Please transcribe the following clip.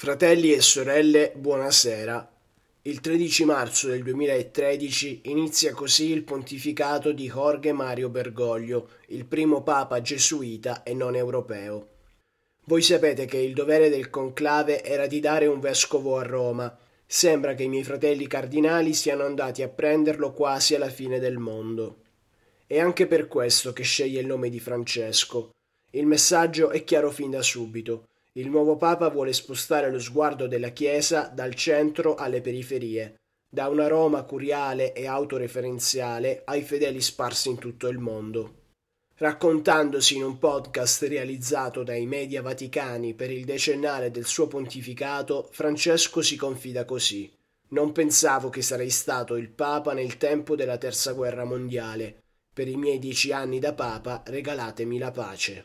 Fratelli e sorelle, buonasera. Il 13 marzo del 2013 inizia così il pontificato di Jorge Mario Bergoglio, il primo papa gesuita e non europeo. Voi sapete che il dovere del conclave era di dare un vescovo a Roma. Sembra che i miei fratelli cardinali siano andati a prenderlo quasi alla fine del mondo. È anche per questo che sceglie il nome di Francesco. Il messaggio è chiaro fin da subito. Il nuovo Papa vuole spostare lo sguardo della Chiesa dal centro alle periferie, da una Roma curiale e autoreferenziale ai fedeli sparsi in tutto il mondo. Raccontandosi in un podcast realizzato dai media vaticani per il decennale del suo pontificato, Francesco si confida così. Non pensavo che sarei stato il Papa nel tempo della Terza Guerra Mondiale. Per i miei dieci anni da Papa regalatemi la pace.